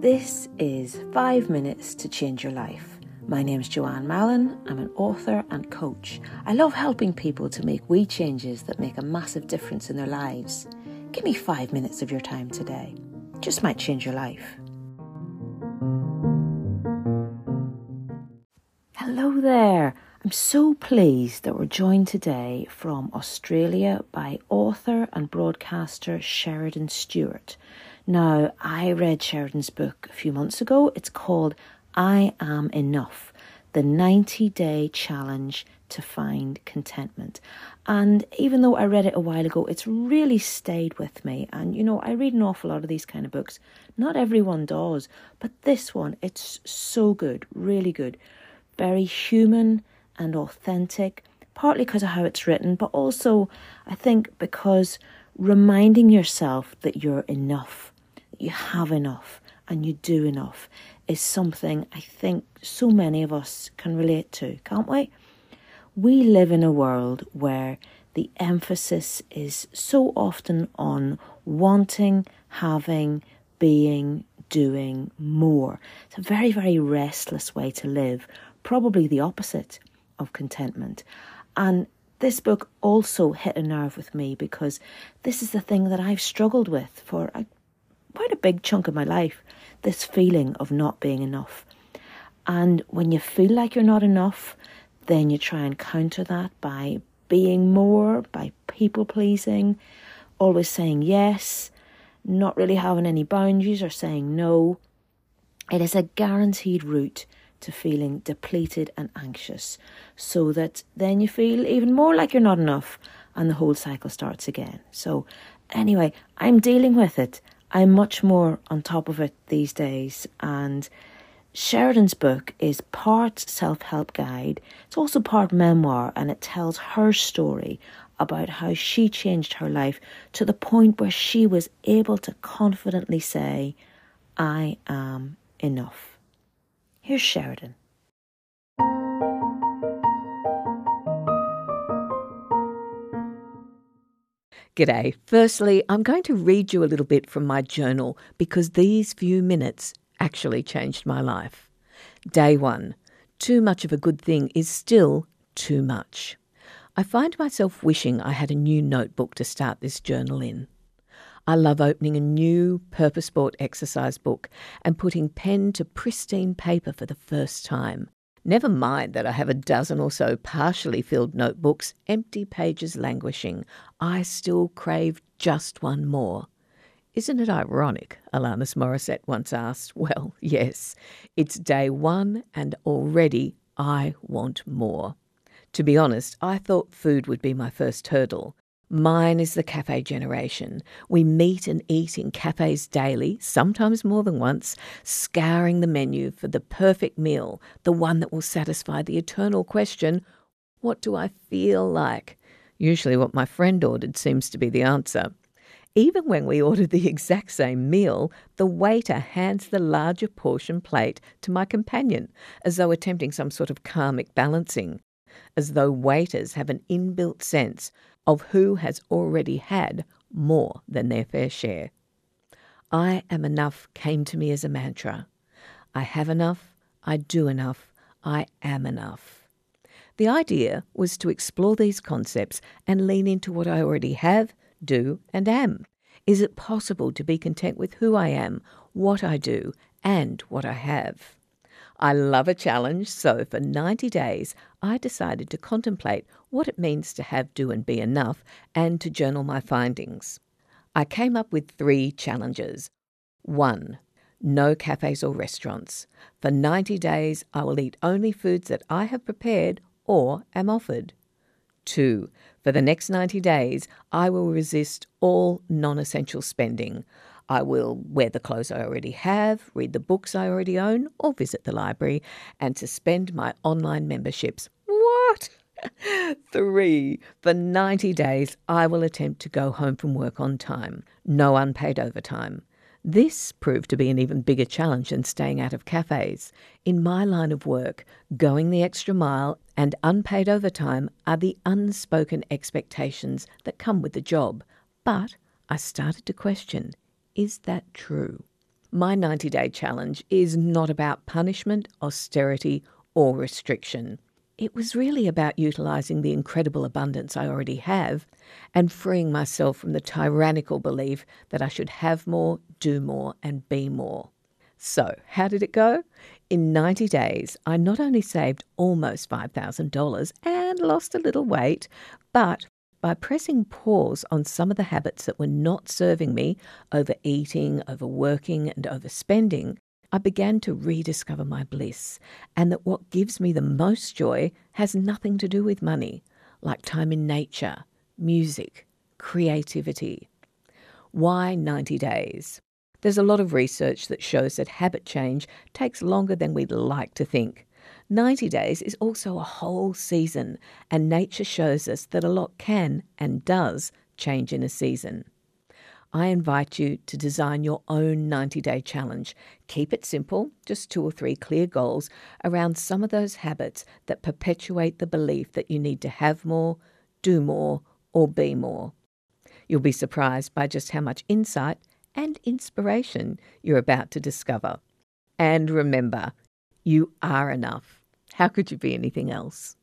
This is Five Minutes to Change Your Life. My name's Joanne Mallon. I'm an author and coach. I love helping people to make wee changes that make a massive difference in their lives. Give me five minutes of your time today. Just might change your life. Hello there. I'm so pleased that we're joined today from Australia by author and broadcaster Sheridan Stewart. Now, I read Sheridan's book a few months ago. It's called I Am Enough The 90 Day Challenge to Find Contentment. And even though I read it a while ago, it's really stayed with me. And you know, I read an awful lot of these kind of books. Not everyone does, but this one, it's so good, really good. Very human and authentic, partly because of how it's written, but also, I think, because reminding yourself that you're enough, you have enough, and you do enough is something I think so many of us can relate to, can't we? We live in a world where the emphasis is so often on wanting, having, being, doing more. It's a very, very restless way to live, probably the opposite of contentment. And this book also hit a nerve with me because this is the thing that I've struggled with for a, quite a big chunk of my life this feeling of not being enough. And when you feel like you're not enough, then you try and counter that by being more, by people pleasing, always saying yes, not really having any boundaries or saying no. It is a guaranteed route to feeling depleted and anxious, so that then you feel even more like you're not enough and the whole cycle starts again. So, anyway, I'm dealing with it. I'm much more on top of it these days, and Sheridan's book is part self help guide, it's also part memoir, and it tells her story about how she changed her life to the point where she was able to confidently say, I am enough. Here's Sheridan. G'day. Firstly, I'm going to read you a little bit from my journal because these few minutes actually changed my life. Day one Too much of a good thing is still too much. I find myself wishing I had a new notebook to start this journal in. I love opening a new purpose bought exercise book and putting pen to pristine paper for the first time. Never mind that I have a dozen or so partially filled notebooks, empty pages languishing. I still crave just one more. Isn't it ironic? Alanis Morissette once asked. Well, yes, it's day one and already I want more. To be honest, I thought food would be my first hurdle. Mine is the cafe generation. We meet and eat in cafes daily, sometimes more than once, scouring the menu for the perfect meal, the one that will satisfy the eternal question what do I feel like? Usually, what my friend ordered seems to be the answer. Even when we ordered the exact same meal, the waiter hands the larger portion plate to my companion, as though attempting some sort of karmic balancing, as though waiters have an inbuilt sense of who has already had more than their fair share. I am enough came to me as a mantra. I have enough, I do enough, I am enough. The idea was to explore these concepts and lean into what I already have, do, and am. Is it possible to be content with who I am, what I do, and what I have? I love a challenge, so for 90 days I decided to contemplate what it means to have, do, and be enough and to journal my findings. I came up with three challenges. One, no cafes or restaurants. For 90 days, I will eat only foods that I have prepared or am offered. Two, for the next 90 days, I will resist all non essential spending. I will wear the clothes I already have, read the books I already own, or visit the library, and suspend my online memberships. What? Three, for 90 days, I will attempt to go home from work on time. No unpaid overtime. This proved to be an even bigger challenge than staying out of cafes. In my line of work, going the extra mile and unpaid overtime are the unspoken expectations that come with the job. But I started to question is that true? My 90 day challenge is not about punishment, austerity, or restriction. It was really about utilising the incredible abundance I already have and freeing myself from the tyrannical belief that I should have more, do more, and be more. So, how did it go? In 90 days, I not only saved almost $5,000 and lost a little weight, but by pressing pause on some of the habits that were not serving me, overeating, overworking, and overspending, I began to rediscover my bliss, and that what gives me the most joy has nothing to do with money, like time in nature, music, creativity. Why 90 days? There's a lot of research that shows that habit change takes longer than we'd like to think. 90 days is also a whole season, and nature shows us that a lot can and does change in a season. I invite you to design your own 90 day challenge. Keep it simple, just two or three clear goals around some of those habits that perpetuate the belief that you need to have more, do more, or be more. You'll be surprised by just how much insight and inspiration you're about to discover. And remember, you are enough. How could you be anything else?